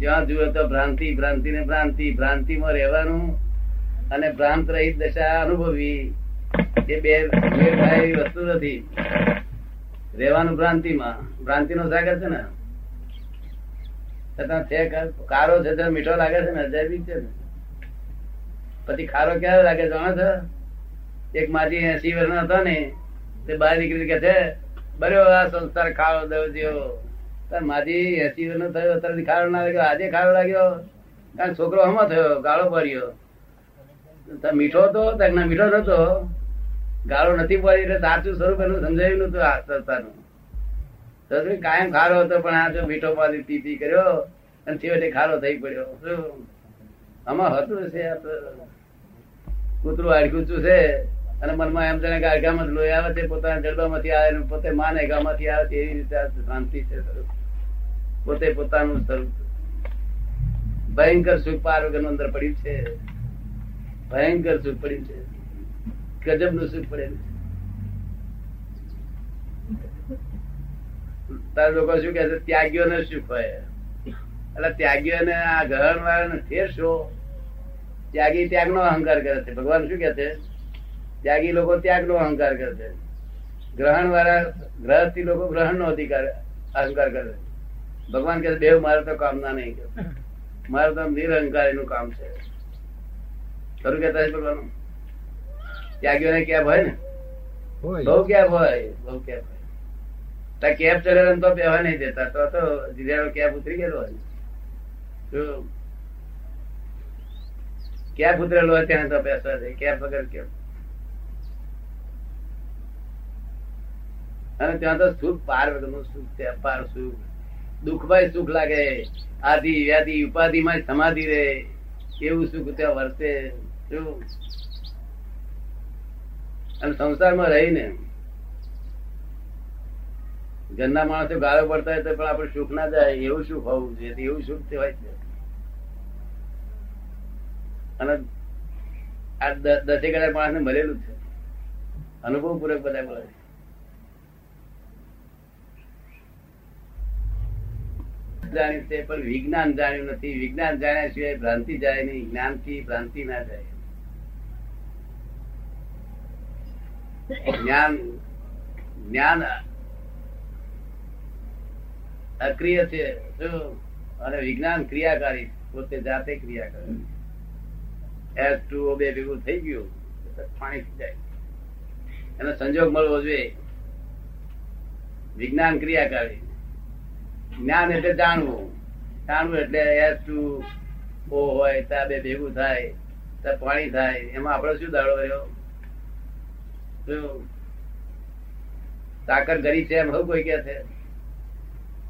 જ્યાં જુએ તો ભ્રાંતિ ભ્રાંતિ ને ભ્રાંતિ, ભ્રાંતિમાં રહેવાનું અને ભ્રાંત રહિત દશા અનુભવી. એ બે મેળ એવી વસ્તુ નથી. રહેવાનું ભ્રાંતિમાં. ભ્રાંતિનો સાગર છે ને? છતાં છે કારો છે મીઠો લાગે છે ને? અજાયબી છે ને? પછી ખારો ક્યારે લાગે જાણો છો? એક માજી એસી વર્ષ હતો ને, તે બહાર નીકળી કે છે, બર્યો આ સંસાર ખારો દવ તાર માજી એસી નો થયો અત્યારથી ખારો ના લાગ્યો. આજે ખારો લાગ્યો. કારણ છોકરો હમો થયો, ગાળો ભર્યો. મીઠો તો ના મીઠો નતો. ગાળો નથી પડી એટલે સાચું સ્વરૂપ એનું સમજાયું નતું આ સંસ્થાનું. કાયમ ખારો હતો, પણ આ જો મીઠો પાડી પી કર્યો, અને છેવટે ખારો થઈ પડ્યો. શું? આમાં હતું છે આ તો. કૂતરું હાડકુચું છે અને મનમાં એમ જાણે કે જ લોહી આવે છે, પોતાના જડબામાંથી આવે પોતે માને ગામાંથી આવે એવી રીતે શાંતિ છે સ્વરૂપ. પોતે પોતાનું સ્વરૂપ ભયંકર સુખ પાર અંદર પડ્યું છે. ભયંકર સુખ પડ્યું છે. ગજબનું સુખ પડેલું છે. તારા લોકો શું કે ત્યાગીઓ ને સુખ હોય એટલે ત્યાગીઓ ને આ ગ્રહણ વાળા ને ફેર શો ત્યાગી ત્યાગ નો અહંકાર કરે છે. ભગવાન શું કે છે? ત્યાગી લોકો ત્યાગ નો અહંકાર કરે છે. ગ્રહણ વાળા ગ્રહસ્થી લોકો ગ્રહણ નો અધિકાર અહંકાર કરે છે. ભગવાન કે દેવ મારે તો કામના નહીં કે. મારે તો નિરહંકાર એનું કામ છે. ખરું કેતા છે ભગવાન ત્યાગીઓને કેબ હોય ને? બહુ કેબ હોય બહુ કેબ હોય. ત્યાં કેબ ચડેલો તો બેહવા નહીં દેતા. તો તો જીરાનો કેબ ઉતરી ગયેલો હોય કેબ ઉતરેલો હોય ત્યાં તો બેસવા દે. કેબ વગર કેબ અને ત્યાં તો સુખ પાર વગરનું સુખ છે અપાર સુખ. દુઃખમાં સુખ લાગે, આધિ વ્યાધિ ઉપાધિમાં સમાધિ રહે, એવું સુખ ત્યાં વર્તે? અને સંસારમાં રહીને ઘરના માણસો ગાળો પડતા હોય તો પણ આપણે સુખ ના જાય, એવું સુખ હોવું જોઈએ એવું સુખ થવાય છે અને આ દસેક હજાર માણસ ને મળેલું છે અનુભવ પૂર્વક બધા બોલે છે. જાણ્યું છે પણ વિજ્ઞાન જાણ્યું નથી. વિજ્ઞાન જાણ્યા સિવાય ભ્રાંતિ જાય નહીં. જ્ઞાનથી ભ્રાંતિ ના જાય. જ્ઞાન જ્ઞાન અક્રિય છે. અને વિજ્ઞાન ક્રિયાકારી પોતે જાતે ક્રિયા કરે એસ ટુ બે ભેગું થઈ ગયું પાણી જાય. એનો સંજોગ મળવો જોઈએ. વિજ્ઞાન ક્રિયાકારી. જ્ઞાન એટલે જાણવું. જાણવું એટલે એસ ટુ ઓ હોય, ત્યાં બે ભેગું થાય, ત્યાં પાણી થાય, એમાં આપણે શું દાડો રહ્યો? સાકર ગરી છે એમ કોઈ કે છે?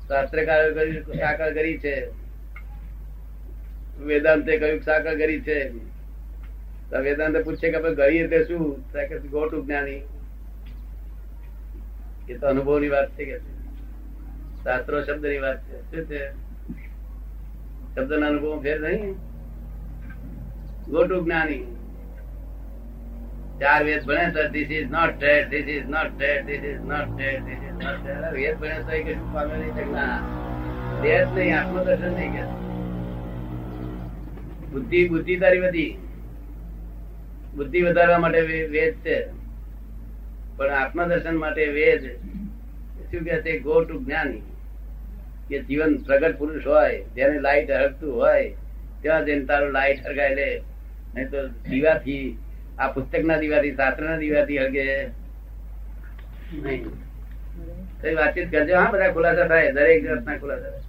શાસ્ત્રકારો કહ્યું સાકર ગરી છે. વેદાંતે કહ્યું સાકર ગરી છે. વેદાંત પૂછે કે આપણે ગરી એટલે શું? ગોટું જ્ઞાની. એ તો અનુભવની વાત છે કે. શાસ્ત્રો શબ્દની વાત છે. શું છે? શબ્દ ના અનુભવ ફેર નહીં? ગોટુ જ્ઞાની. ચાર વેદ ભણે તો this is not that this is not that this is not that this is not that વેદ ભણે તો કશું પામે નહીં ના. દેહ નહીં, આત્મદર્શન નહીં કે. બુદ્ધિ બુદ્ધિ તારી બધી. બુદ્ધિ વધારવા માટે વેદ છે. પણ આત્મદર્શન માટે વેદ કે ગો ટુ જ્ઞાની. કે જીવન પ્રગટ પુરુષ હોય, જેને લાઈટ હરકતું હોય, ત્યાં જઈને તારું લાઈટ હરગાય લે. નહીં તો દીવાથી, આ પુસ્તક ના દીવાથી શાસ્ત્ર ના દીવાથી હરગે. નહીં. વાતચીત કરજો. હા, બધા ખુલાસા થાય. દરેક જાતના ખુલાસા થાય.